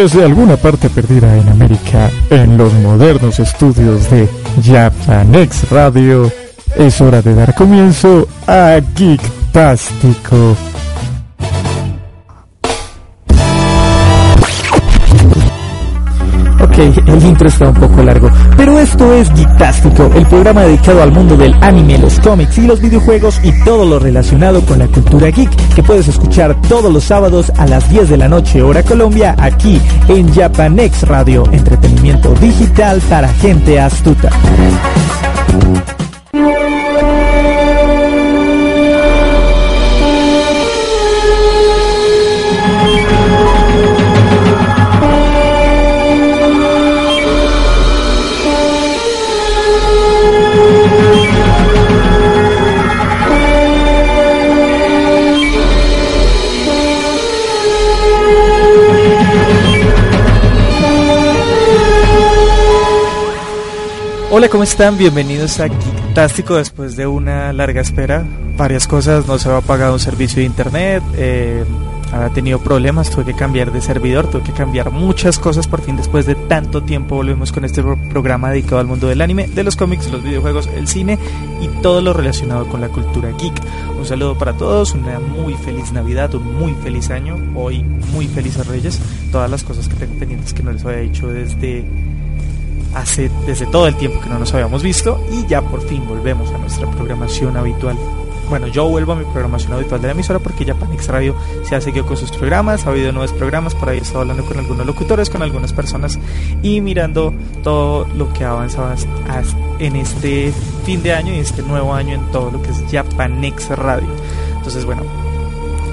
Desde alguna parte perdida en América, en los modernos estudios de Japanex Radio, es hora de dar comienzo a Geektástico. Ok, el intro está un poco largo, pero esto es Geektástico, el programa dedicado al mundo del anime, los cómics y los videojuegos y todo lo relacionado con la cultura geek, que puedes escuchar todos los sábados a las 10 de la noche hora Colombia, aquí en Japanex Radio, entretenimiento digital para gente astuta. ¿Cómo están? Bienvenidos a Geektástico después de una larga espera. Varias cosas, no se había pagado un servicio de internet, eh, había tenido problemas, tuve que cambiar de servidor, tuve que cambiar muchas cosas. Por fin, después de tanto tiempo, volvemos con este pro- programa dedicado al mundo del anime, de los cómics, los videojuegos, el cine y todo lo relacionado con la cultura geek. Un saludo para todos, una muy feliz Navidad, un muy feliz año, hoy muy felices Reyes, todas las cosas que tengo pendientes que no les había dicho desde hace desde todo el tiempo que no nos habíamos visto y ya por fin volvemos a nuestra programación habitual. Bueno, yo vuelvo a mi programación habitual de la emisora porque ya Panix Radio se ha seguido con sus programas, ha habido nuevos programas, por ahí he estado hablando con algunos locutores, con algunas personas y mirando todo lo que as- en este fin de año y este nuevo año en todo lo que es Japanex Radio. Entonces, bueno,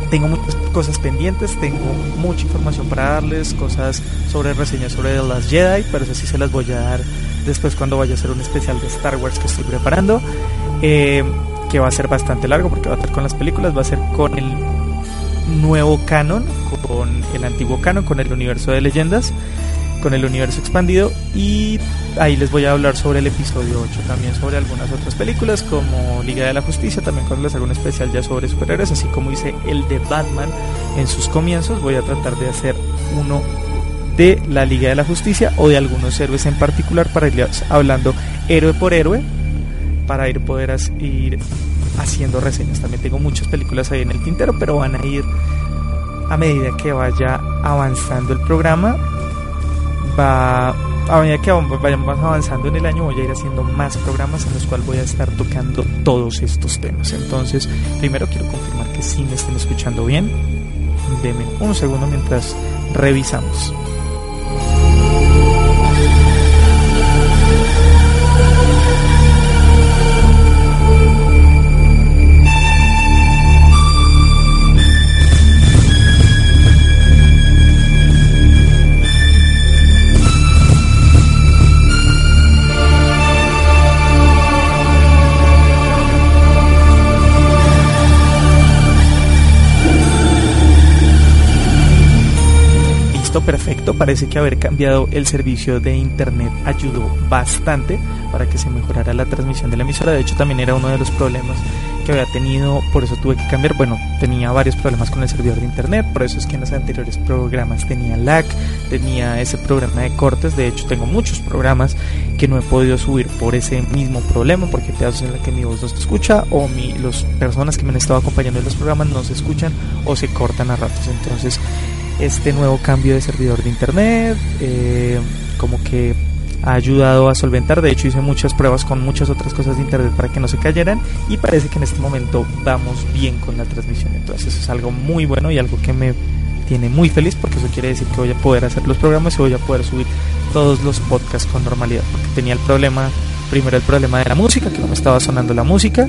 tengo muchas cosas pendientes, tengo mucha información para darles, cosas sobre reseñas sobre Last Jedi, pero eso sí se las voy a dar después cuando vaya a hacer un especial de Star Wars que estoy preparando, eh, que va a ser bastante largo porque va a ser con las películas, va a ser con el nuevo canon, con el antiguo canon, con el universo de leyendas, con el universo expandido y ahí les voy a hablar sobre el episodio 8, también sobre algunas otras películas como Liga de la Justicia, también cuando les hago un especial ya sobre superhéroes, así como hice el de Batman en sus comienzos, voy a tratar de hacer uno de la Liga de la Justicia o de algunos héroes en particular para ir hablando héroe por héroe para ir poder ir haciendo reseñas. También tengo muchas películas ahí en el tintero, pero van a ir a medida que vaya avanzando el programa va a medida que vayamos avanzando en el año voy a ir haciendo más programas en los cuales voy a estar tocando todos estos temas. Entonces primero quiero confirmar que sí me estén escuchando bien. Denme un segundo mientras revisamos Perfecto. Parece que haber cambiado el servicio de internet ayudó bastante para que se mejorara la transmisión de la emisora. De hecho, también era uno de los problemas que había tenido, por eso tuve que cambiar. Bueno, tenía varios problemas con el servidor de internet, por eso es que en los anteriores programas tenía lag, tenía ese programa de cortes. De hecho, tengo muchos programas que no he podido subir por ese mismo problema, porque te en la que mi voz no se escucha o mi, las personas que me han estado acompañando en los programas no se escuchan o se cortan a ratos. Entonces, este nuevo cambio de servidor de internet, eh, como que ha ayudado a solventar. De hecho, hice muchas pruebas con muchas otras cosas de internet para que no se cayeran y parece que en este momento vamos bien con la transmisión. Entonces, eso es algo muy bueno y algo que me tiene muy feliz porque eso quiere decir que voy a poder hacer los programas y voy a poder subir todos los podcasts con normalidad. Porque tenía el problema, primero el problema de la música, que no me estaba sonando la música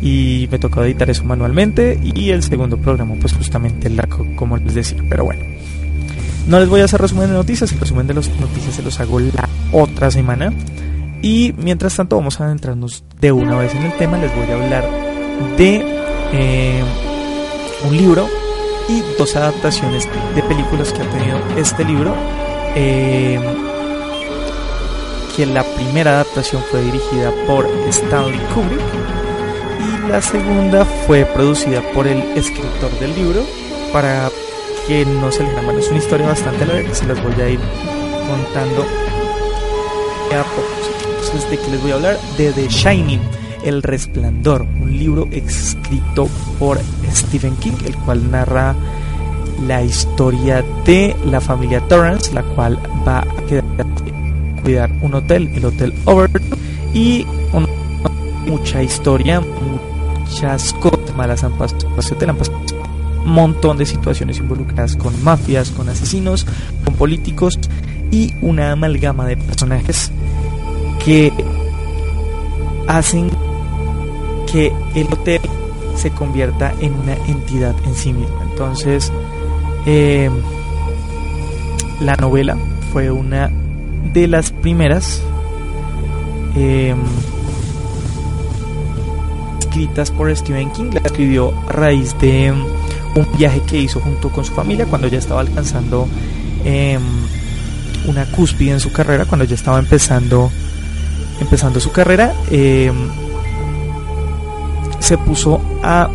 y me tocó editar eso manualmente y el segundo programa pues justamente el como les decía pero bueno. No les voy a hacer resumen de noticias el resumen de las noticias se los hago la otra semana y mientras tanto vamos a adentrarnos de una vez en el tema les voy a hablar de eh, un libro y dos adaptaciones de películas que ha tenido este libro eh, que la primera adaptación fue dirigida por Stanley Kubrick y la segunda fue producida por el escritor del libro para que no se le mal. Es una historia bastante larga se las voy a ir contando a poco. Entonces, ¿de qué les voy a hablar? De The Shining, El Resplandor, un libro escrito por Stephen King, el cual narra la historia de la familia Torrance, la cual va a quedar cuidar un hotel, el Hotel Overton, y mucha historia, muchas cosas malas han pasado, un montón de situaciones involucradas con mafias, con asesinos, con políticos y una amalgama de personajes que hacen que el hotel se convierta en una entidad en sí misma. Entonces, eh, la novela fue una de las primeras eh, escritas por Stephen King. La escribió a raíz de un viaje que hizo junto con su familia cuando ya estaba alcanzando em, una cúspide en su carrera, cuando ya estaba empezando, empezando su carrera. Em, se puso a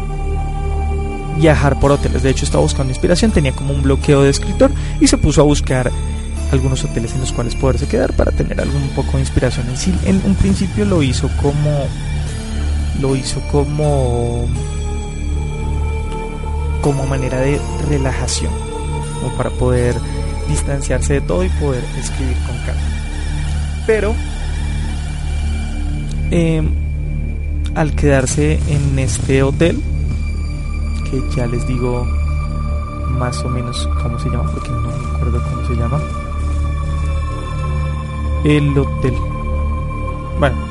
viajar por hoteles. De hecho, estaba buscando inspiración, tenía como un bloqueo de escritor y se puso a buscar algunos hoteles en los cuales poderse quedar para tener algún poco de inspiración en sí. En un principio lo hizo como lo hizo como como manera de relajación, como para poder distanciarse de todo y poder escribir con calma. Pero em, al quedarse en este hotel, que ya les digo más o menos cómo se llama, porque no me acuerdo cómo se llama, el hotel. Bueno,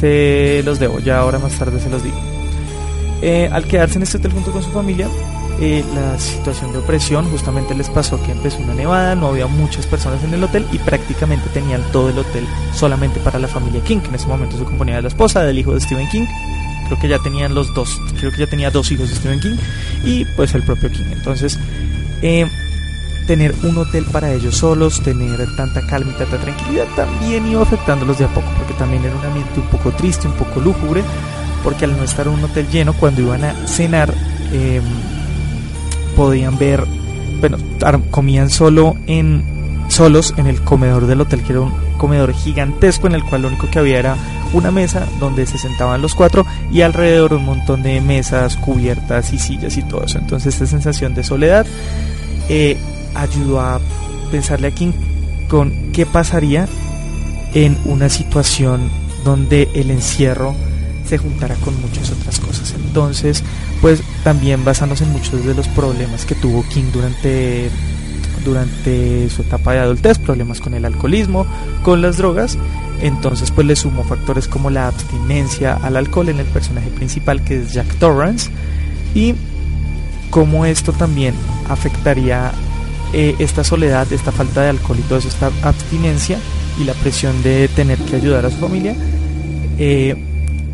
se los debo, ya ahora más tarde se los digo. Eh, al quedarse en este hotel junto con su familia, eh, la situación de opresión justamente les pasó que empezó una nevada, no había muchas personas en el hotel y prácticamente tenían todo el hotel solamente para la familia King, que en ese momento se componía de la esposa, del hijo de Stephen King, creo que ya tenían los dos, creo que ya tenía dos hijos de Stephen King y pues el propio King. Entonces, eh, tener un hotel para ellos solos, tener tanta calma y tanta tranquilidad también iba afectándolos de a poco, porque también era un ambiente un poco triste, un poco lúgubre, porque al no estar un hotel lleno, cuando iban a cenar, em, podían ver, bueno, comían solo en solos en el comedor del hotel, que era un comedor gigantesco en el cual lo único que había era una mesa donde se sentaban los cuatro y alrededor un montón de mesas, cubiertas y sillas y todo eso. Entonces esta sensación de soledad eh, ayudó a pensarle a King con qué pasaría en una situación donde el encierro se juntará con muchas otras cosas. Entonces, pues también basándose en muchos de los problemas que tuvo King durante durante su etapa de adultez, problemas con el alcoholismo, con las drogas, entonces pues le sumó factores como la abstinencia al alcohol en el personaje principal que es Jack Torrance y cómo esto también afectaría eh, esta soledad, esta falta de alcohol y toda esta abstinencia y la presión de tener que ayudar a su familia eh,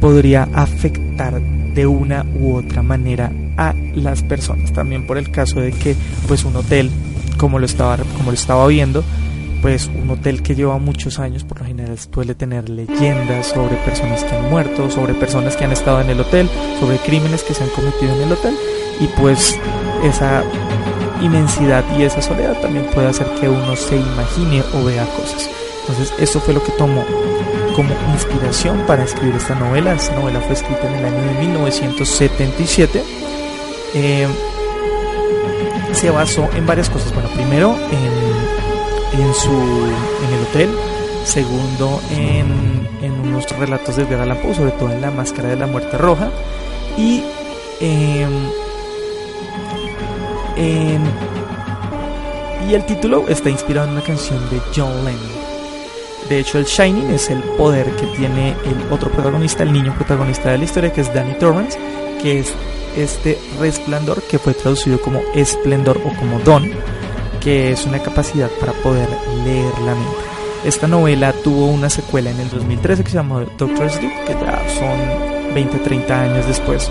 podría afectar de una u otra manera a las personas. También por el caso de que pues un hotel, como lo estaba, como lo estaba viendo, pues un hotel que lleva muchos años, por lo general suele tener leyendas sobre personas que han muerto, sobre personas que han estado en el hotel, sobre crímenes que se han cometido en el hotel y pues esa inmensidad y esa soledad también puede hacer que uno se imagine o vea cosas. Entonces eso fue lo que tomó como inspiración para escribir esta novela. Esta novela fue escrita en el año de 1977. Eh, se basó en varias cosas. Bueno, primero en en, su, en el hotel, segundo en, en unos relatos de Edgar Allan Poe, sobre todo en La Máscara de la Muerte Roja, y em, y el título está inspirado en una canción de John Lennon. De hecho, el Shining es el poder que tiene el otro protagonista, el niño protagonista de la historia, que es Danny Torrance, que es este resplandor que fue traducido como esplendor o como don, que es una capacidad para poder leer la mente. Esta novela tuvo una secuela en el 2013 que se llamó Doctor Sleep, que ya son 20-30 años después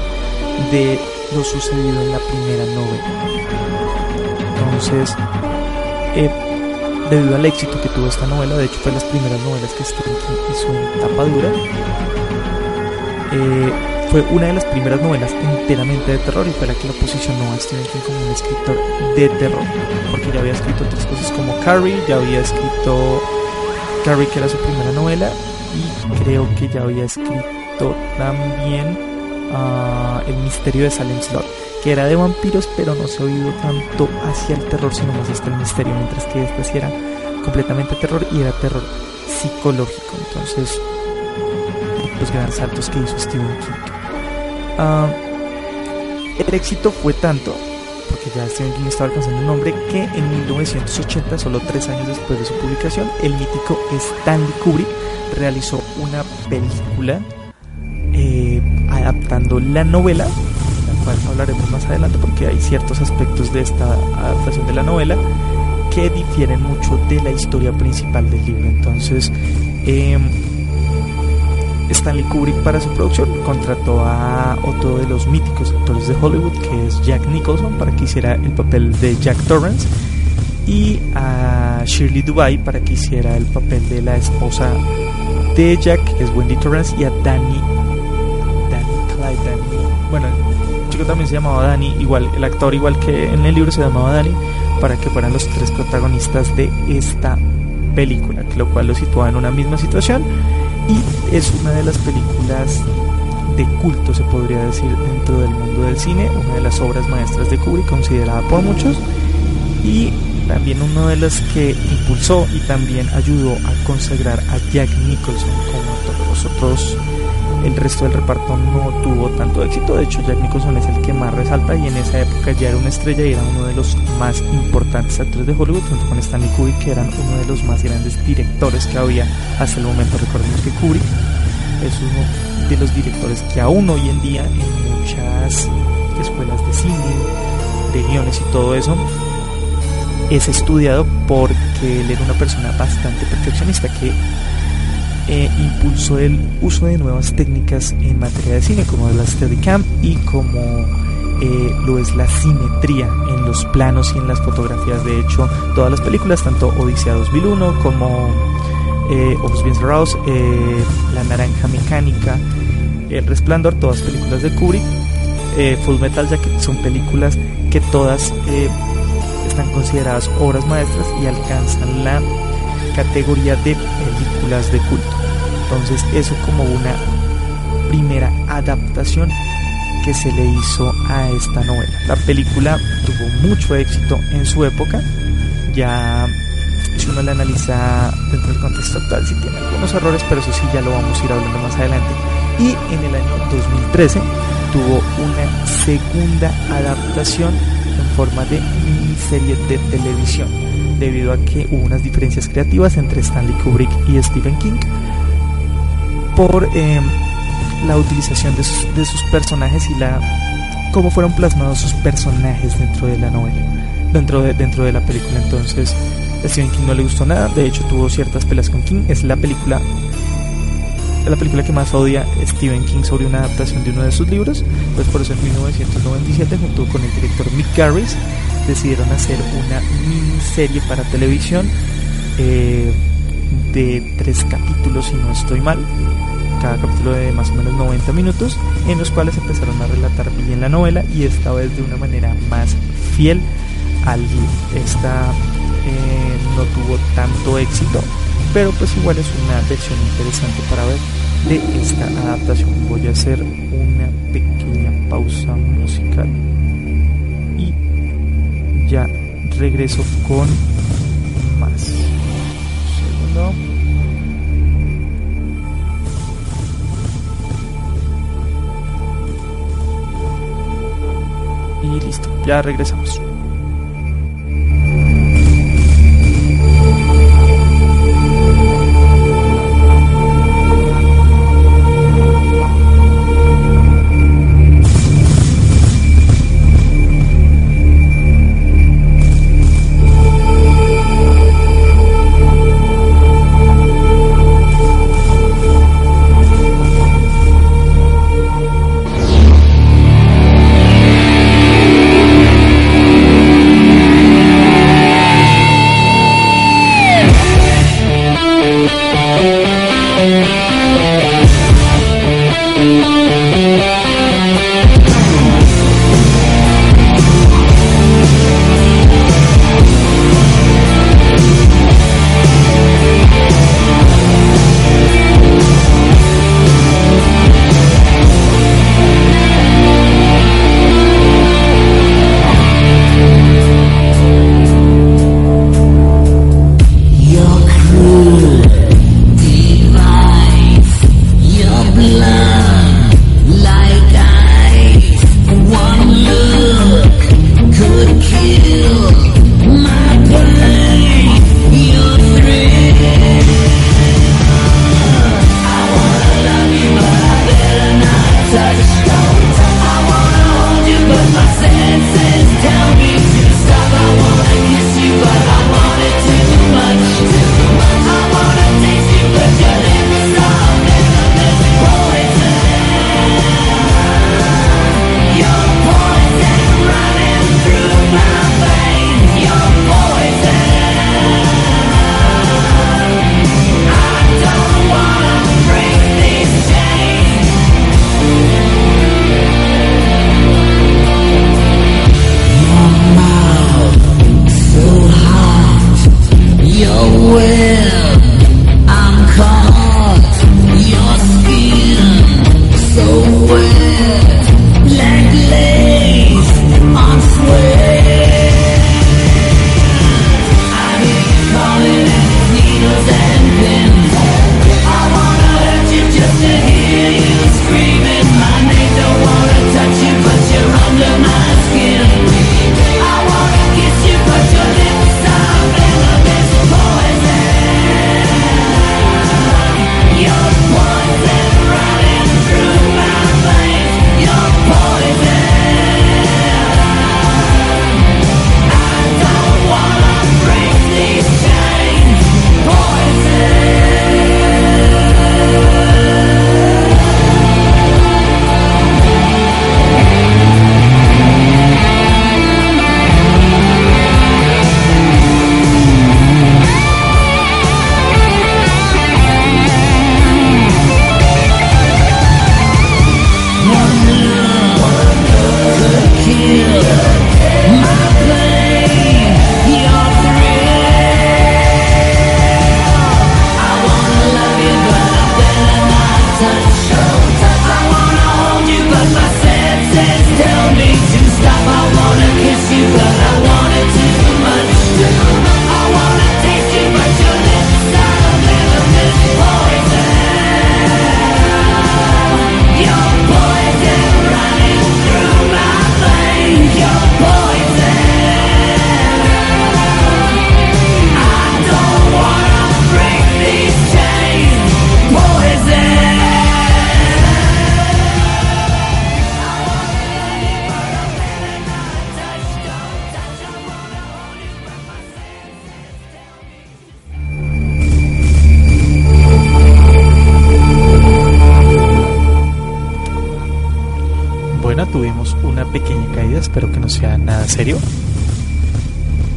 de lo sucedido en la primera novela. Entonces, eh, debido al éxito que tuvo esta novela, de hecho fue las primeras novelas que Stephen King hizo en tapa dura, eh, fue una de las primeras novelas enteramente de terror y fue la que lo posicionó a Stephen King como un escritor de terror, porque ya había escrito otras cosas como Carrie, ya había escrito Carrie que era su primera novela y creo que ya había escrito también El misterio de Salem Slot que era de vampiros, pero no se ha oído tanto hacia el terror, sino más hasta el misterio, mientras que esta sí era completamente terror y era terror psicológico. Entonces, los grandes saltos que hizo Stephen King. Ah, el éxito fue tanto, porque ya Stephen King estaba alcanzando un nombre, que en 1980, solo tres años después de su publicación, el mítico Stanley Kubrick realizó una película adaptando la novela hablaremos más adelante porque hay ciertos aspectos de esta adaptación de la novela que difieren mucho de la historia principal del libro. Entonces, eh, Stanley Kubrick para su producción contrató a otro de los míticos actores de Hollywood, que es Jack Nicholson, para que hiciera el papel de Jack Torrance, y a Shirley Dubai para que hiciera el papel de la esposa de Jack, que es Wendy Torrance, y a Danny, Danny Clyde, Danny, bueno, también se llamaba Danny, igual, el actor igual que en el libro se llamaba Danny, para que fueran los tres protagonistas de esta película, lo cual lo sitúa en una misma situación y es una de las películas de culto, se podría decir, dentro del mundo del cine, una de las obras maestras de Kubrick, considerada por muchos, y también uno de los que impulsó y también ayudó a consagrar a Jack Nicholson como todos los otros el resto del reparto no tuvo tanto éxito. De hecho, Jack Nicholson es el que más resalta y en esa época ya era una estrella y era uno de los más importantes actores de Hollywood, junto con Stanley Kubrick, que eran uno de los más grandes directores que había hasta el momento. Recordemos que Kubrick es uno de los directores que aún hoy en día en muchas escuelas de cine, de guiones y todo eso, es estudiado porque él era una persona bastante perfeccionista que eh, impulsó el uso de nuevas técnicas en materia de cine, como la Steadicam y como eh, lo es la simetría en los planos y en las fotografías. De hecho, todas las películas, tanto Odisea 2001 como eh, Ojos Bien Cerrados, eh, La Naranja Mecánica, El Resplandor, todas películas de Kubrick, Full Metal Jacket, son películas que todas están consideradas obras maestras y alcanzan la categoría de películas de culto. Entonces eso como una primera adaptación que se le hizo a esta novela. La película tuvo mucho éxito en su época, ya si uno la analiza dentro del contexto actual, sí tiene algunos errores, pero eso sí ya lo vamos a ir hablando más adelante. Y en el año 2013 tuvo una segunda adaptación en forma de miniserie de televisión debido a que hubo unas diferencias creativas entre Stanley Kubrick y Stephen King por eh, la utilización de sus, personajes y la cómo fueron plasmados sus personajes dentro de la novela, dentro de, dentro de la película. Entonces, a Stephen King no le gustó nada, de hecho tuvo ciertas peleas con King, es la película la película que más odia Stephen King sobre una adaptación de uno de sus libros, pues por eso en 1997 junto con el director Mick Garris decidieron hacer una miniserie para televisión eh, de tres capítulos, si no estoy mal, cada capítulo de más o menos 90 minutos, en los cuales empezaron a relatar bien la novela y esta vez de una manera más fiel al libro. Esta eh, no tuvo tanto éxito, pero pues igual es una versión interesante para ver de esta adaptación. Voy a hacer una pequeña pausa musical ya regreso con más. segundo. Y listo, ya regresamos.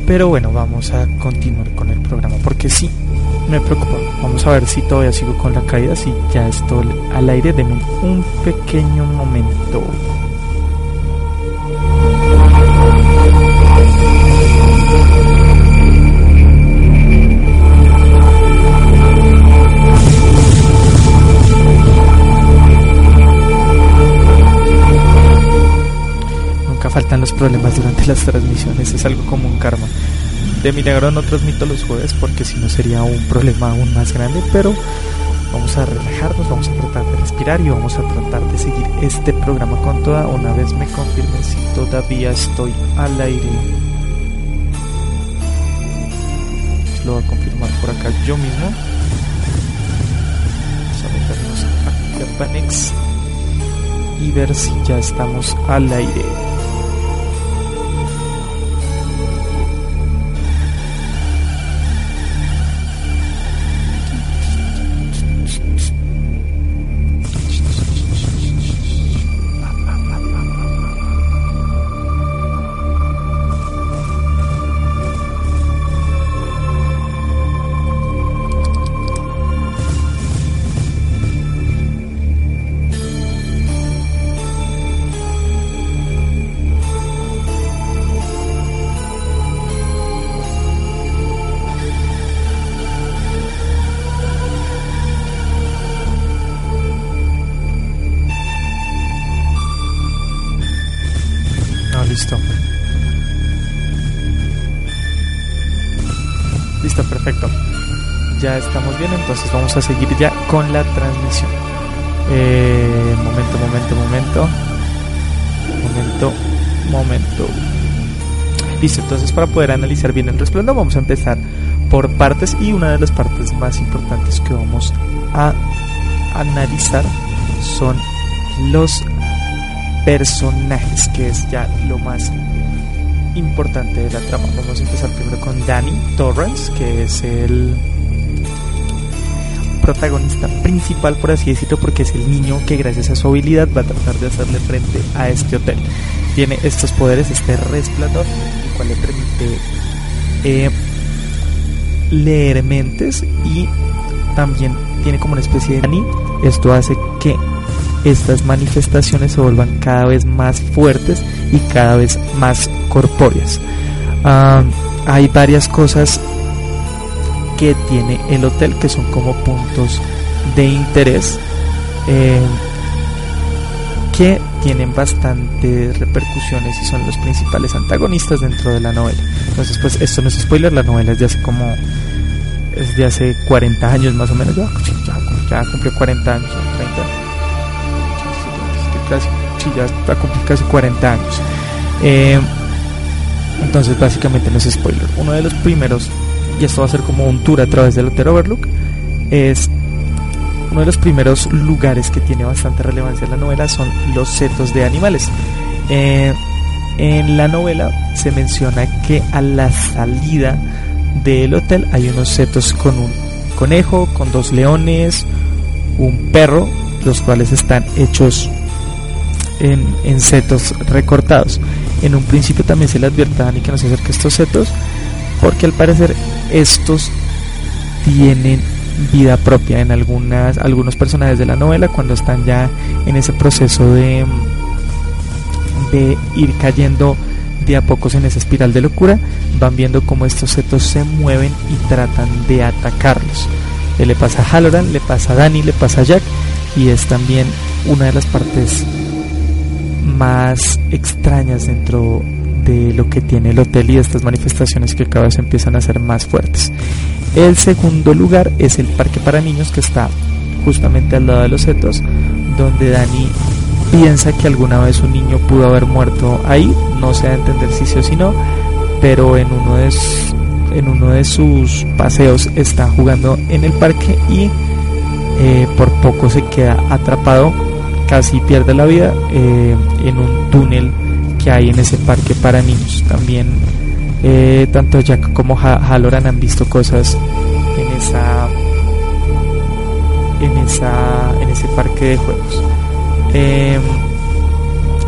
Pero bueno, vamos a continuar con el programa porque sí, me preocupa. Vamos a ver si todavía sigo con la caída, si ya estoy al aire. de un pequeño momento. Faltan los problemas durante las transmisiones, es algo como un karma. de milagro no transmito los jueves porque si no sería un problema aún más grande, pero vamos a relajarnos, vamos a tratar de respirar y vamos a tratar de seguir este programa con toda. Una vez me confirmen si todavía estoy al aire. Lo voy a confirmar por acá yo mismo. Vamos a meternos a Panex y ver si ya estamos al aire. Entonces vamos a seguir ya con la transmisión. Eh, momento, momento, momento. Momento, momento. Listo, entonces para poder analizar bien el resplandor vamos a empezar por partes y una de las partes más importantes que vamos a analizar son los personajes, que es ya lo más importante de la trama. Vamos a empezar primero con Danny Torrance, que es el protagonista principal, por así decirlo, porque es el niño que gracias a su habilidad va a tratar de hacerle frente a este hotel. Tiene estos poderes, este resplandor, el cual le permite eh, leer mentes y también tiene como una especie de. Esto hace que estas manifestaciones se vuelvan cada vez más fuertes y cada vez más corpóreas. Ah, hay varias cosas que tiene el hotel, que son como puntos de interés eh, que tienen bastantes repercusiones y son los principales antagonistas dentro de la novela. Entonces, pues esto no es spoiler, la novela es de hace como es de hace 40 años más o menos, ya, ya, cumplió 40 años, 30, casi, sí, ya cumpliendo casi 40 años. Eh, entonces, básicamente no es spoiler. Uno de los primeros y esto va a ser como un tour a través del Hotel Overlook, es uno de los primeros lugares que tiene bastante relevancia en la novela son los setos de animales. Eh, en la novela se menciona que a la salida del hotel hay unos setos con un conejo, con dos leones, un perro, los cuales están hechos en, en setos recortados. En un principio también se le advierte a Dani que no se acerque a estos setos porque al parecer estos tienen vida propia. En algunas algunos personajes de la novela cuando están ya en ese proceso de de ir cayendo de a pocos en esa espiral de locura van viendo cómo estos setos se mueven y tratan de atacarlos. Le pasa a Halloran, le pasa a Danny, le pasa a Jack y es también una de las partes más extrañas dentro de lo que tiene el hotel y estas manifestaciones que cada vez empiezan a ser más fuertes. El segundo lugar es el parque para niños que está justamente al lado de los setos, donde Dani piensa que alguna vez un niño pudo haber muerto ahí, no se da a entender si sí o si no, pero en uno de, sus paseos está jugando en el parque y eh, por poco se queda atrapado, casi pierde la vida eh, en un túnel hay en ese parque para niños. También eh, tanto Jack como Halloran han visto cosas en esa en esa en ese parque de juegos. Em,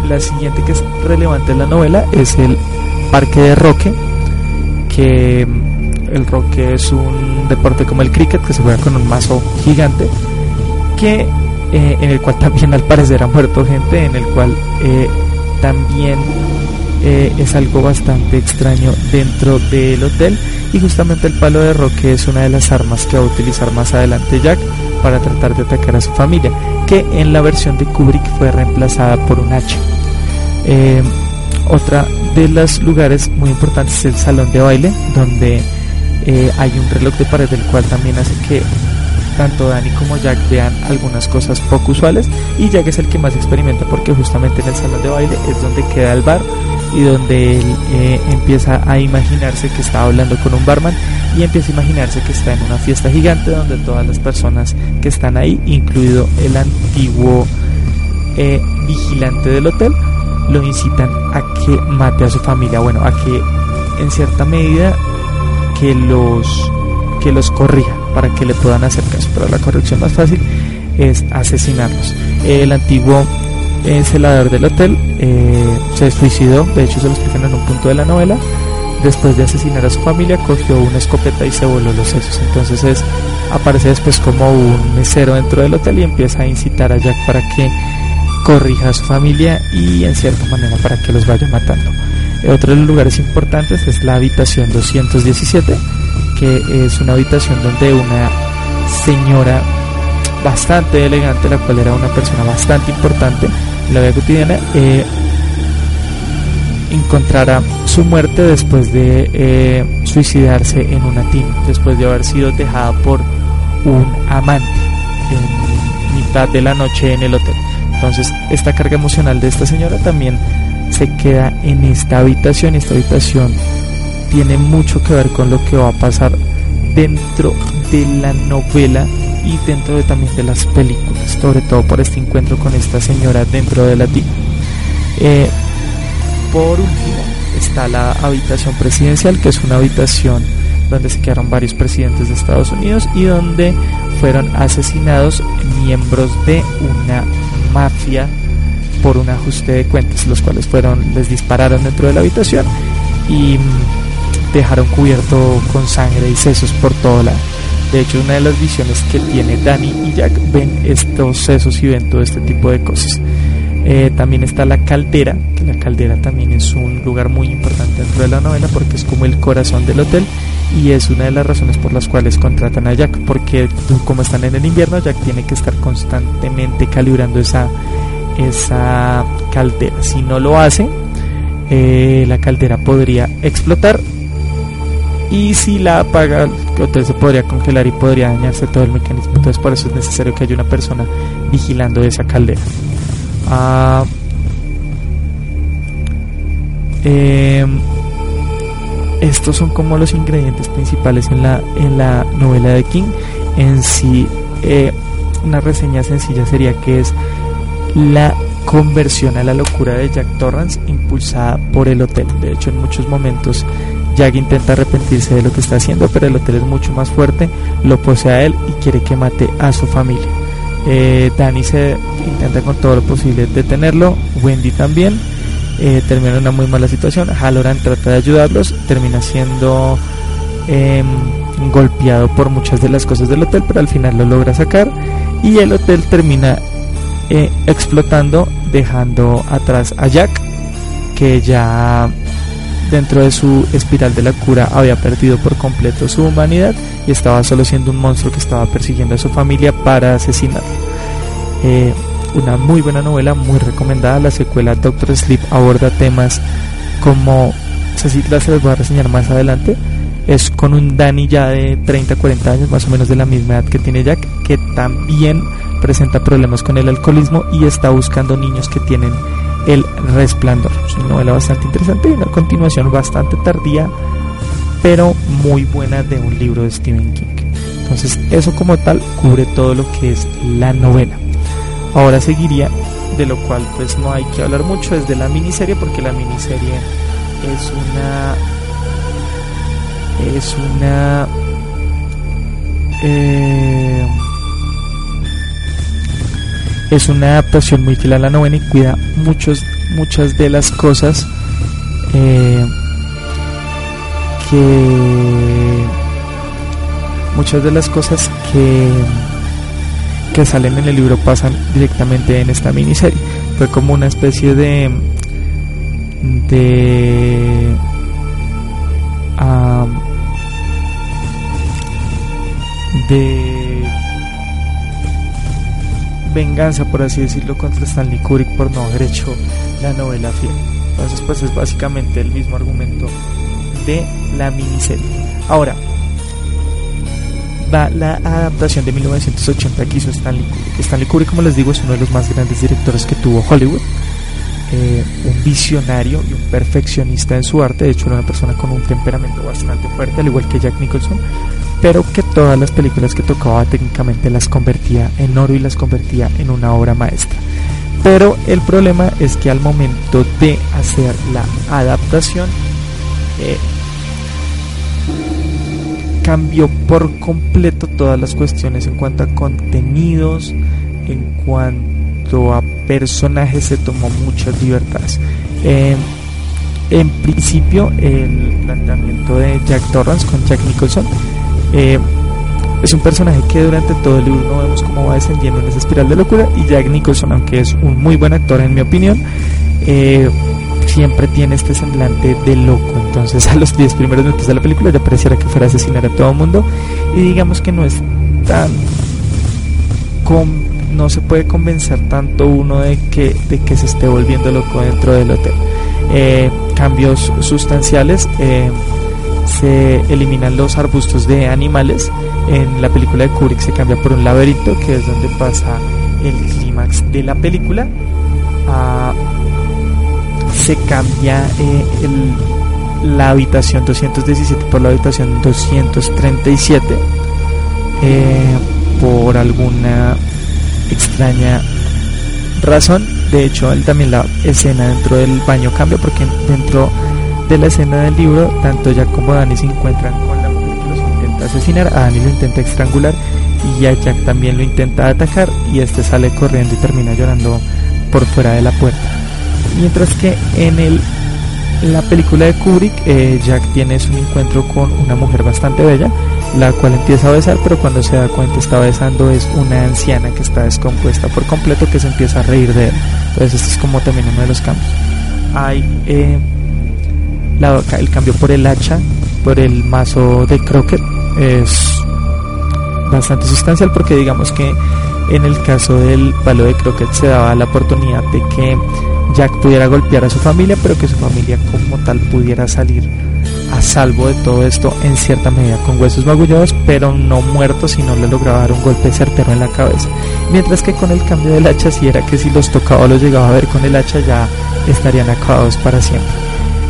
la siguiente que es relevante en la novela es el parque de Roque, que mm, el Roque es un deporte como el cricket que se juega con un mazo gigante, que eh, en el cual también al parecer ha muerto gente, en el cual eh, también eh, es algo bastante extraño dentro del hotel. Y justamente el palo de roque es una de las armas que va a utilizar más adelante Jack para tratar de atacar a su familia que en la versión de Kubrick fue reemplazada por un hacha. Eh, otra de los lugares muy importantes es el salón de baile, donde eh, hay un reloj de pared del cual también hace que tanto Dani como Jack vean algunas cosas poco usuales y Jack es el que más experimenta porque justamente en el salón de baile es donde queda el bar y donde él eh, empieza a imaginarse que está hablando con un barman y empieza a imaginarse que está en una fiesta gigante donde todas las personas que están ahí, incluido el antiguo eh, vigilante del hotel, lo incitan a que mate a su familia, bueno, a que en cierta medida que los que los corrija para que le puedan hacer caso, pero la corrección más fácil es asesinarlos. El antiguo eh, celador del hotel eh, se suicidó, de hecho se lo explican en un punto de la novela. Después de asesinar a su familia, cogió una escopeta y se voló los sesos. Entonces es, aparece después como un mesero dentro del hotel y empieza a incitar a Jack para que corrija a su familia y en cierta manera para que los vaya matando. Otro de los lugares importantes es la habitación 217, que es una habitación donde una señora bastante elegante, la cual era una persona bastante importante en la vida cotidiana, eh, encontrará su muerte después de eh, suicidarse en una tina, después de haber sido dejada por un amante en mitad de la noche en el hotel. Entonces, esta carga emocional de esta señora también se queda en esta habitación. Esta habitación tiene mucho que ver con lo que va a pasar dentro de la novela y dentro de, también de las películas, sobre todo por este encuentro con esta señora dentro de la tina. Eh, por último está la habitación presidencial, que es una habitación donde se quedaron varios presidentes de Estados Unidos y donde fueron asesinados miembros de una mafia por un ajuste de cuentas, los cuales fueron, les dispararon dentro de la habitación y mm, dejaron cubierto con sangre y sesos por todo lado. De hecho, una de las visiones que tiene Danny y Jack ven estos sesos y ven todo este tipo de cosas. Eh, también está la caldera, que la caldera también es un lugar muy importante dentro de la novela porque es como el corazón del hotel y es una de las razones por las cuales contratan a Jack, porque como están en el invierno, Jack tiene que estar constantemente calibrando esa esa caldera. Si no lo hace, eh, la caldera podría explotar y si la apaga, entonces se podría congelar y podría dañarse todo el mecanismo. Entonces por eso es necesario que haya una persona vigilando esa caldera. Ah, em, estos son como los ingredientes principales en la, en la novela de King. En sí, eh, una reseña sencilla sería que es la conversión a la locura de Jack Torrance impulsada por el hotel. De hecho, en muchos momentos Jack intenta arrepentirse de lo que está haciendo, pero el hotel es mucho más fuerte, lo posee a él y quiere que mate a su familia. Eh, Danny se intenta con todo lo posible detenerlo, Wendy también. Eh, termina en una muy mala situación. Halloran trata de ayudarlos, termina siendo em, golpeado por muchas de las cosas del hotel, pero al final lo logra sacar y el hotel termina eh, explotando, dejando atrás a Jack, que ya dentro de su espiral de la cura había perdido por completo su humanidad y estaba solo siendo un monstruo que estaba persiguiendo a su familia para asesinarlo. Eh, una muy buena novela, muy recomendada. La secuela Doctor Sleep aborda temas como, las se les voy a reseñar más adelante. Es con un Danny ya de 30, 40 años, más o menos de la misma edad que tiene Jack, que también presenta problemas con el alcoholismo y está buscando niños que tienen el resplandor. Es una novela bastante interesante y una continuación bastante tardía, pero muy buena de un libro de Stephen King. Entonces eso como tal cubre todo lo que es la novela. Ahora seguiría, de lo cual pues no hay que hablar mucho, es de la miniserie, porque la miniserie es una... Es una... Eh, es una adaptación muy fiel a la novena y cuida muchos, muchas de las cosas eh, que muchas de las cosas que que salen en el libro pasan directamente en esta miniserie. Fue como una especie de de de venganza, por así decirlo, contra Stanley Kubrick por no haber hecho la novela fiel. Entonces pues es básicamente el mismo argumento de la miniserie. Ahora, va la adaptación de 1980 que hizo Stanley Kubrick. Stanley Kubrick, como les digo, es uno de los más grandes directores que tuvo Hollywood. Eh, un visionario y un perfeccionista en su arte, de hecho era una persona con un temperamento bastante fuerte, al igual que Jack Nicholson, pero que todas las películas que tocaba técnicamente las convertía en oro y las convertía en una obra maestra. Pero el problema es que al momento de hacer la adaptación, eh, cambió por completo todas las cuestiones en cuanto a contenidos, en cuanto a personajes, se tomó muchas libertades. Eh, en principio, el planteamiento de Jack Torrance con Jack Nicholson eh, es un personaje que durante todo el libro no vemos cómo va descendiendo en esa espiral de locura y Jack Nicholson, aunque es un muy buen actor en mi opinión, eh, siempre tiene este semblante de loco. Entonces a los 10 primeros minutos de la película ya pareciera que fuera a asesinar a todo el mundo. Y digamos que no es tan... no se puede convencer tanto uno de que, de que se esté volviendo loco dentro del hotel. Eh, cambios sustanciales. Se eliminan los arbustos de animales. En la película de Kubrick se cambia por un laberinto, que es donde pasa el clímax de la película. Ah, se cambia eh, la habitación 217 por la habitación 237 eh, por alguna extraña razón. De hecho, también la escena dentro del baño cambia porque dentro de la escena del libro, tanto Jack como Dani se encuentran con la mujer que los intenta asesinar. A Dani lo intenta estrangular y a Jack también lo intenta atacar y este sale corriendo y termina llorando por fuera de la puerta. Mientras que en el, la película de Kubrick, eh, Jack tiene un encuentro con una mujer bastante bella, la cual empieza a besar, pero cuando se da cuenta está besando es una anciana que está descompuesta por completo que se empieza a reír de él. Entonces este es como también uno de los cambios. Hay eh, el cambio por el hacha, por el mazo de croquet, es bastante sustancial porque digamos que en el caso del palo de croquet se daba la oportunidad de que Jack pudiera golpear a su familia, pero que su familia como tal pudiera salir a salvo de todo esto en cierta medida con huesos magullados, pero no muertos si no le lograba dar un golpe certero en la cabeza. Mientras que con el cambio del hacha, si era que si los tocaba o los llegaba a ver con el hacha, ya estarían acabados para siempre.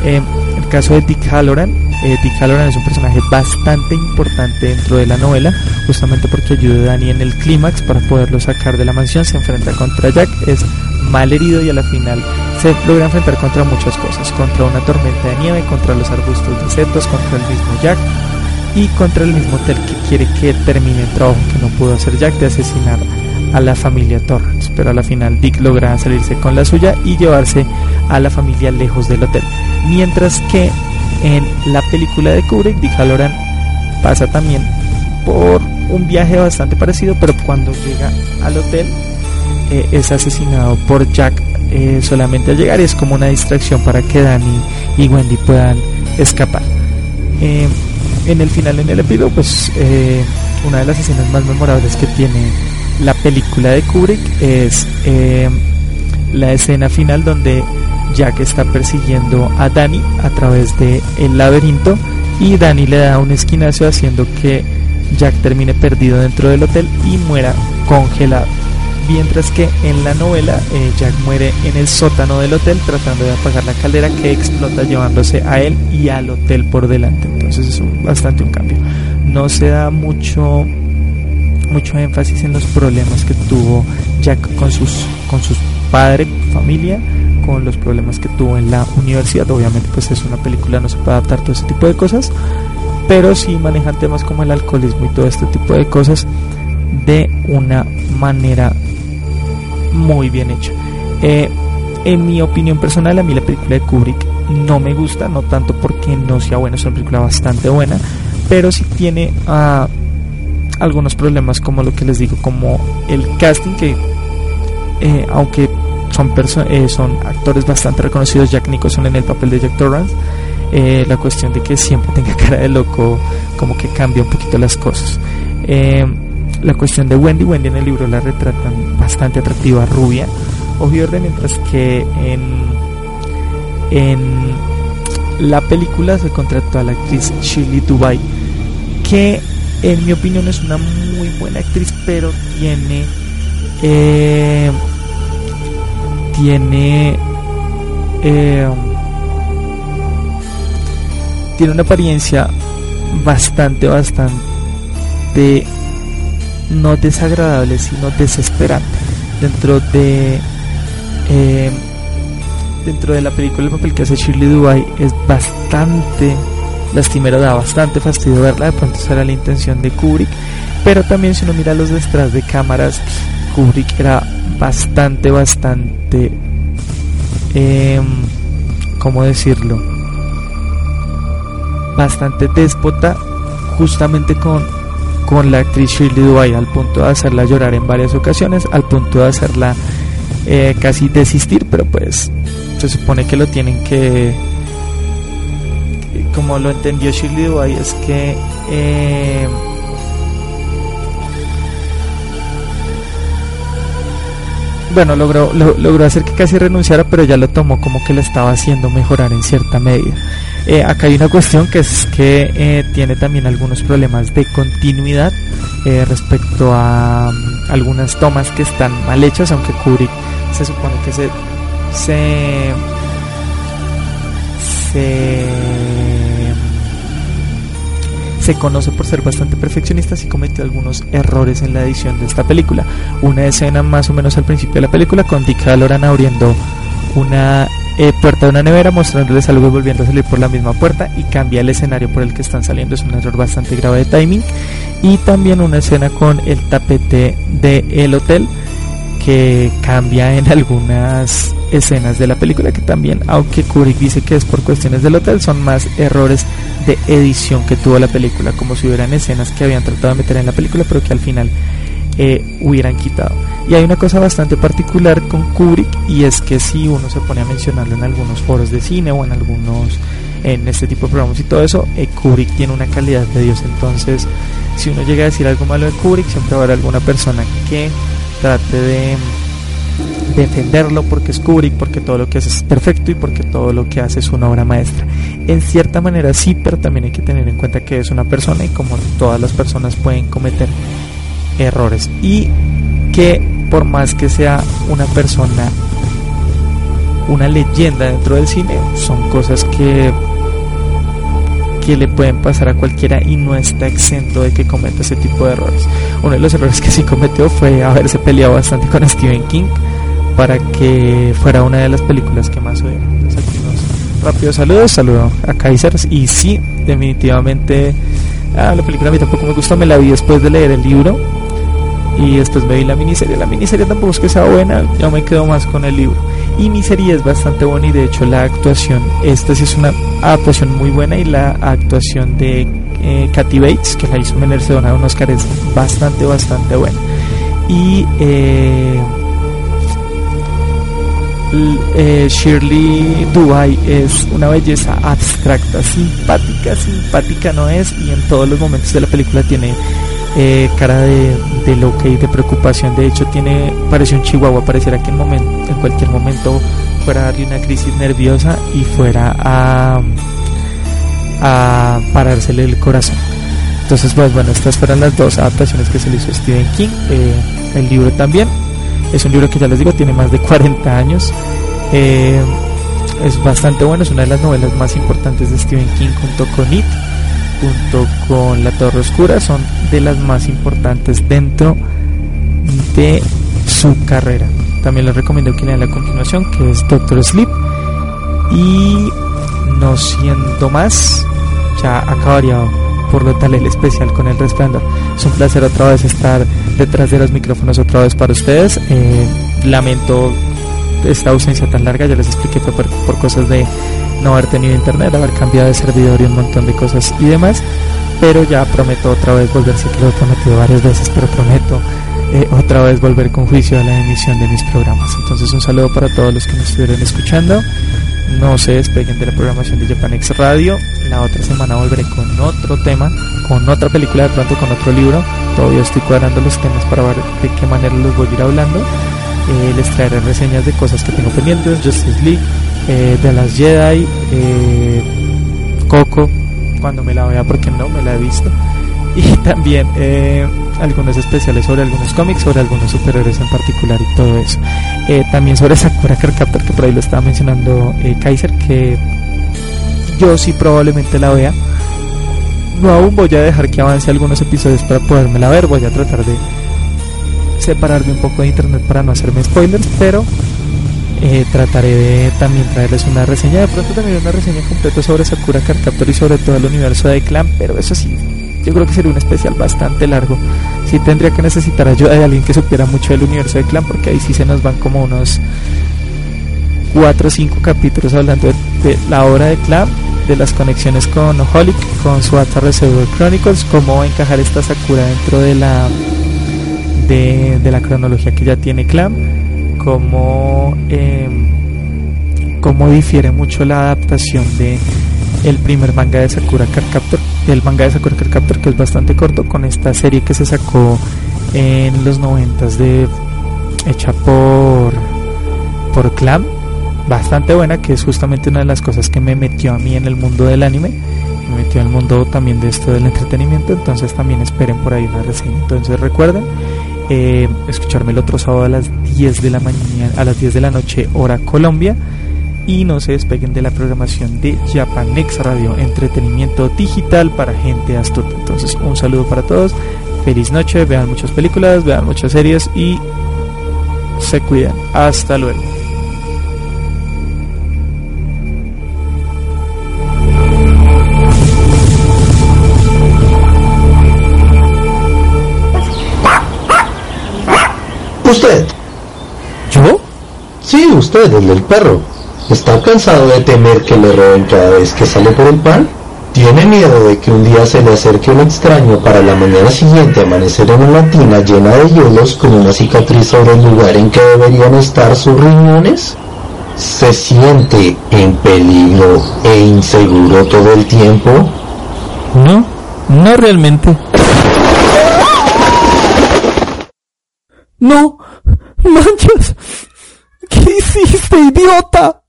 Eh, caso de Dick Halloran, eh, Dick Halloran es un personaje bastante importante dentro de la novela, justamente porque ayuda a Danny en el clímax para poderlo sacar de la mansión, se enfrenta contra Jack, es mal herido y a la final se logra enfrentar contra muchas cosas, contra una tormenta de nieve, contra los arbustos de setos, contra el mismo Jack y contra el mismo hotel que quiere que termine el trabajo que no pudo hacer Jack de asesinar a la familia Torrance, pero a la final Dick logra salirse con la suya y llevarse a la familia lejos del hotel. Mientras que en la película de Kubrick, Dick Halloran pasa también por un viaje bastante parecido, pero cuando llega al hotel eh, es asesinado por Jack eh, solamente al llegar y es como una distracción para que Danny y Wendy puedan escapar. Eh, en el final, en el epílogo, pues una de las escenas más memorables que tiene la película de Kubrick es la escena final donde Jack está persiguiendo a Danny a través del el laberinto y Danny le da un esquinazo haciendo que Jack termine perdido dentro del hotel y muera congelado. Mientras que en la novela eh, Jack muere en el sótano del hotel tratando de apagar la caldera que explota llevándose a él y al hotel por delante. Entonces es bastante un cambio. No se da mucho mucho énfasis en los problemas que tuvo Jack con sus con sus padres, familia, con los problemas que tuvo en la universidad. Obviamente pues es una película, no se puede adaptar todo ese tipo de cosas, pero sí manejan temas como el alcoholismo y todo este tipo de cosas de una manera muy bien hecha. Eh, en mi opinión personal, a mí la película de Kubrick no me gusta, no tanto porque no sea buena, es una película bastante buena, pero sí tiene uh, algunos problemas como lo que les digo, como el casting que eh, aunque son, eh, son actores bastante reconocidos, Jack Nicholson en el papel de Jack Torrance, eh, la cuestión de que siempre tenga cara de loco como que cambia un poquito las cosas. la cuestión de Wendy, Wendy en el libro la retratan bastante atractiva, rubia, o verde, mientras que en en la película se contrató a la actriz Shirley Dubai, que en mi opinión es una muy buena actriz, pero tiene eh, tiene eh, tiene una apariencia bastante bastante no desagradable sino desesperante dentro de eh, dentro de la película el papel que hace Shirley Dubai es bastante lastimero, da bastante fastidio verla, de pronto será la intención de Kubrick, pero también si uno mira los detrás de cámaras, Kubrick era bastante, bastante, eh, ¿cómo decirlo? Bastante déspota, justamente con, con la actriz Shirley Dubai, al punto de hacerla llorar en varias ocasiones, al punto de hacerla eh, casi desistir, pero pues se supone que lo tienen que como lo entendió Shirley Dubai es que eh, bueno logró logró hacer que casi renunciara pero ya lo tomó como que lo estaba haciendo mejorar en cierta medida. Eh, acá hay una cuestión que es que tiene también algunos problemas de continuidad respecto a um, algunas tomas que están mal hechas aunque Kubrick se supone que se se, se, conoce por ser bastante perfeccionista y cometió algunos errores en la edición de esta película. Una escena más o menos al principio de la película con Dick Halloran abriendo una eh, puerta de una nevera mostrándoles algo y volviendo a salir por la misma puerta y cambia el escenario por el que están saliendo. Es un error bastante grave de timing. Y también una escena con el tapete del el hotel que cambia en algunas escenas de la película que también, aunque Kubrick dice que es por cuestiones del hotel, son más errores de edición que tuvo la película, como si hubieran escenas que habían tratado de meter en la película, pero que al final eh, hubieran quitado. Y hay una cosa bastante particular con Kubrick, y es que si uno se pone a mencionarlo en algunos foros de cine o en algunos, en este tipo de programas y todo eso, eh, Kubrick tiene una calidad de Dios. Entonces, si uno llega a decir algo malo de Kubrick, siempre haber alguna persona que trate de defenderlo porque es Kubrick, porque todo lo que hace es perfecto y porque todo lo que hace es una obra maestra. En cierta manera sí, pero también hay que tener en cuenta que es una persona y como todas las personas pueden cometer errores y que por más que sea una persona una leyenda dentro del cine, son cosas que que le pueden pasar a cualquiera y no está exento de que cometa ese tipo de errores. Uno de los errores que sí cometió fue haberse peleado bastante con Stephen King para que fuera una de las películas que más odiaba. Entonces aquí unos saludos, saludo a Kaisers y sí, definitivamente ah, la película a mí tampoco me gustó, me la vi después de leer el libro y después me vi la miniserie. La miniserie tampoco es que sea buena, yo me quedo más con el libro. Y mi serie es bastante buena y de hecho la actuación, esta sí es una actuación muy buena y la actuación de eh, Kathy Bates, que la hizo merecedora de un Oscar, es bastante, bastante buena. Y eh, eh, Shirley Dubai es una belleza abstracta, simpática, simpática no es, y en todos los momentos de la película tiene eh, cara de, de loca de preocupación. De hecho, tiene parece un chihuahua. Pareciera que en, momento, en cualquier momento fuera a darle una crisis nerviosa y fuera a, a parársele el corazón. Entonces, pues bueno, estas fueron las dos adaptaciones que se le hizo Stephen King. Eh, el libro también. Es un libro que ya les digo, tiene más de 40 años. Eh, es bastante bueno, es una de las novelas más importantes de Stephen King junto con It junto con La Torre Oscura son de las más importantes dentro de su carrera. También les recomiendo que lean la continuación, que es Doctor Sleep. Y no siendo más, ya acabaría por lo tal el especial con el resplandor. Es un placer otra vez estar detrás de los micrófonos otra vez para ustedes. Eh, lamento esta ausencia tan larga, ya les expliqué por, por cosas de no haber tenido internet, haber cambiado de servidor y un montón de cosas y demás. Pero ya prometo otra vez volver, sé que lo he prometido varias veces, pero prometo eh, otra vez volver con juicio a la emisión de mis programas. Entonces un saludo para todos los que me estuvieron escuchando. No se despeguen de la programación de Japanex Radio. La otra semana volveré con otro tema, con otra película, de pronto con otro libro. Todavía estoy cuadrando los temas para ver de qué manera los voy a ir hablando. Eh, les traeré reseñas de cosas que tengo pendientes, Justice League, eh, de las Jedi, eh, Coco, cuando me la vea porque no me la he visto, y también algunos especiales sobre algunos cómics, sobre algunos superhéroes en particular y todo eso. también sobre Sakura Carcaptor, que por ahí lo estaba mencionando Kaiser, que yo sí probablemente la vea. No aún voy a dejar que avance algunos episodios para podérmela ver, voy a tratar de separarme un poco de internet para no hacerme spoilers, pero eh, trataré de también traerles una reseña, de pronto también una reseña completa sobre Sakura Card y sobre todo el universo de Clan, pero eso sí, yo creo que sería un especial bastante largo. Sí tendría que necesitar ayuda de alguien que supiera mucho del universo de Clan, porque ahí sí se nos van como unos 4 o 5 capítulos hablando de, la obra de Clan, de las conexiones con Holic, con su Reservoir Chronicles, cómo encajar esta Sakura dentro de la de, la cronología que ya tiene Clam, cómo, em, cómo difiere mucho la adaptación de el primer manga de Sakura Card Captor, el manga de Sakura Card Captor que es bastante corto, con esta serie que se sacó en los noventas de hecha por por Clam, bastante buena, que es justamente una de las cosas que me metió a mí en el mundo del anime, me metió al mundo también de esto del entretenimiento, entonces también esperen por ahí una reseña. Entonces recuerden, eh, escucharme el otro sábado a las 10 de la mañana, a las 10 de la noche, hora Colombia. Y no se despeguen de la programación de Japanex Radio, entretenimiento digital para gente astuta. Entonces, un saludo para todos, feliz noche, vean muchas películas, vean muchas series y se cuidan. Hasta luego. Usted. ¿Yo? Sí, usted, el del perro. ¿Está cansado de temer que le roben cada vez que sale por el pan? ¿Tiene miedo de que un día se le acerque un extraño para la mañana siguiente amanecer en una tina llena de hielos con una cicatriz sobre el lugar en que deberían estar sus riñones? ¿Se siente en peligro e inseguro todo el tiempo? No, no realmente. No, manchas. ¿Qué hiciste, idiota?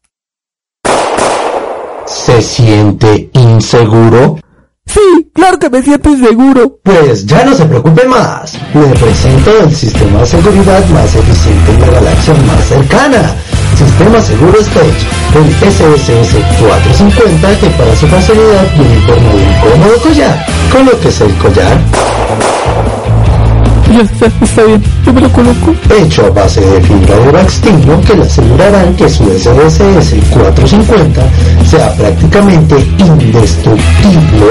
¿Se siente inseguro? Sí, claro que me siento inseguro. Pues ya no se preocupe más. Le presento el sistema de seguridad más eficiente en la galaxia más cercana. Sistema Seguro Stage, el SSS 450 que para su facilidad viene de un cómodo collar. ¿Conoces el collar? Ya está, está bien, yo me lo coloco. Hecho a base de fibra de Baxtino que le asegurarán que su SDSS 450 sea prácticamente indestructible.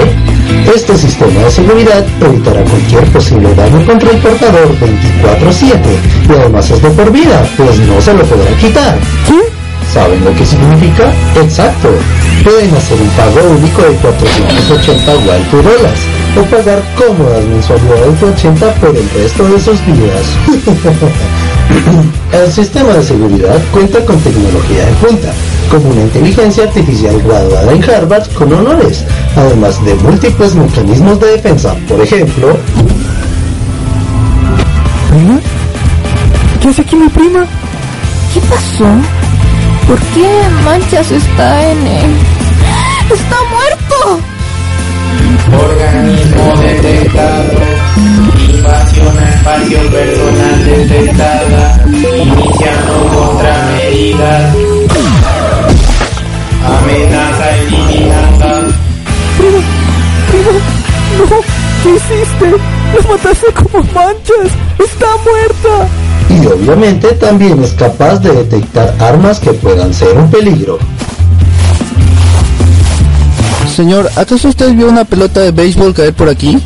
Este sistema de seguridad evitará cualquier posible daño contra el portador 24-7 y además es de por vida, pues no se lo podrá quitar. ¿Qué? ¿Saben lo que significa? Exacto. Pueden hacer un pago único de 480 Wild dólares o pagar cómodas mensualidades de 80 por el resto de sus vidas. el sistema de seguridad cuenta con tecnología de punta, como una inteligencia artificial graduada en Harvard con honores, además de múltiples mecanismos de defensa. Por ejemplo... ¿Prima? ¿Qué hace aquí mi prima? ¿Qué pasó? ¿Por qué Manchas está en él? ¡Está muerto! Obviamente también es capaz de detectar armas que puedan ser un peligro. Señor, ¿acaso usted vio una pelota de béisbol caer por aquí?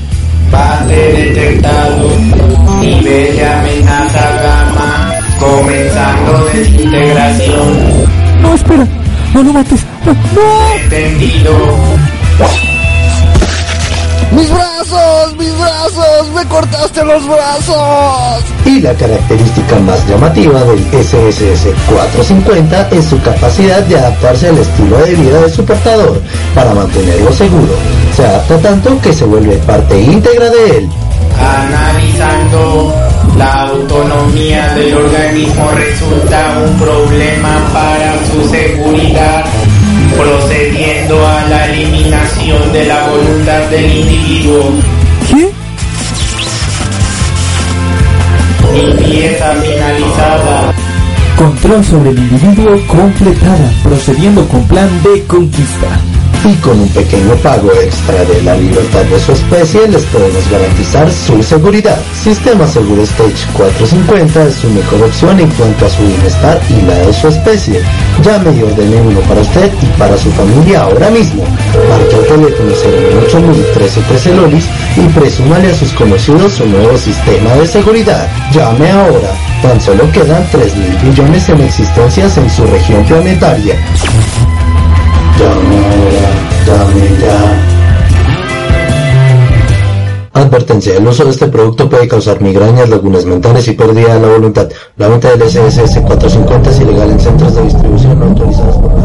Base detectado. Nivel de amenaza gamma. Comenzando desintegración. No, espera. No lo mates. No. no. Entendido. ¡Mis brazos! ¡Mis brazos! ¡Me cortaste los brazos! Y la característica más llamativa del SSS 450 es su capacidad de adaptarse al estilo de vida de su portador para mantenerlo seguro. Se adapta tanto que se vuelve parte íntegra de él. Analizando. La autonomía del organismo resulta un problema para su seguridad, procediendo a la eliminación de la voluntad del individuo. ¿Qué? Limpieza finalizada. Control sobre el individuo completada, procediendo con plan de conquista. Y con un pequeño pago extra de la libertad de su especie les podemos garantizar su seguridad. Sistema Seguro Stage 450 es su mejor opción en cuanto a su bienestar y la de su especie. Llame y ordene uno para usted y para su familia ahora mismo. Marque el teléfono 0801313 Lolis y presúmale a sus conocidos su nuevo sistema de seguridad. Llame ahora. Tan solo quedan 3 mil billones en existencias en su región planetaria. Llame ahora. Advertencia, el uso de este producto puede causar migrañas, lagunas mentales y pérdida de la voluntad. La venta del SSS 450 es ilegal en centros de distribución no autorizados por